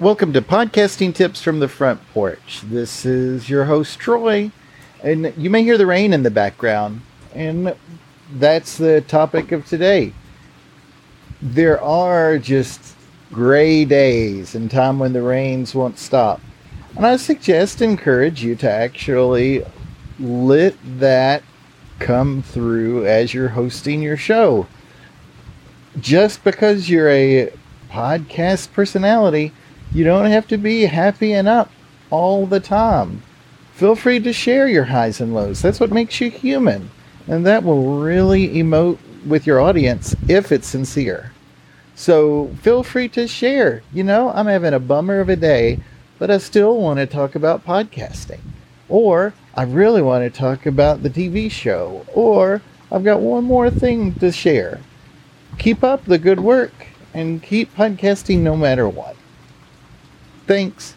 Welcome to Podcasting Tips from the Front Porch. This is your host, Troy, and you may hear the rain in the background, and that's the topic of today. There are just gray days and time when the rains won't stop. And I suggest, encourage you to actually let that come through as you're hosting your show. Just because you're a podcast personality, you don't have to be happy and up all the time. Feel free to share your highs and lows. That's what makes you human. And that will really emote with your audience if it's sincere. So feel free to share. You know, I'm having a bummer of a day, but I still want to talk about podcasting. Or I really want to talk about the TV show. Or I've got one more thing to share. Keep up the good work and keep podcasting no matter what. Thanks.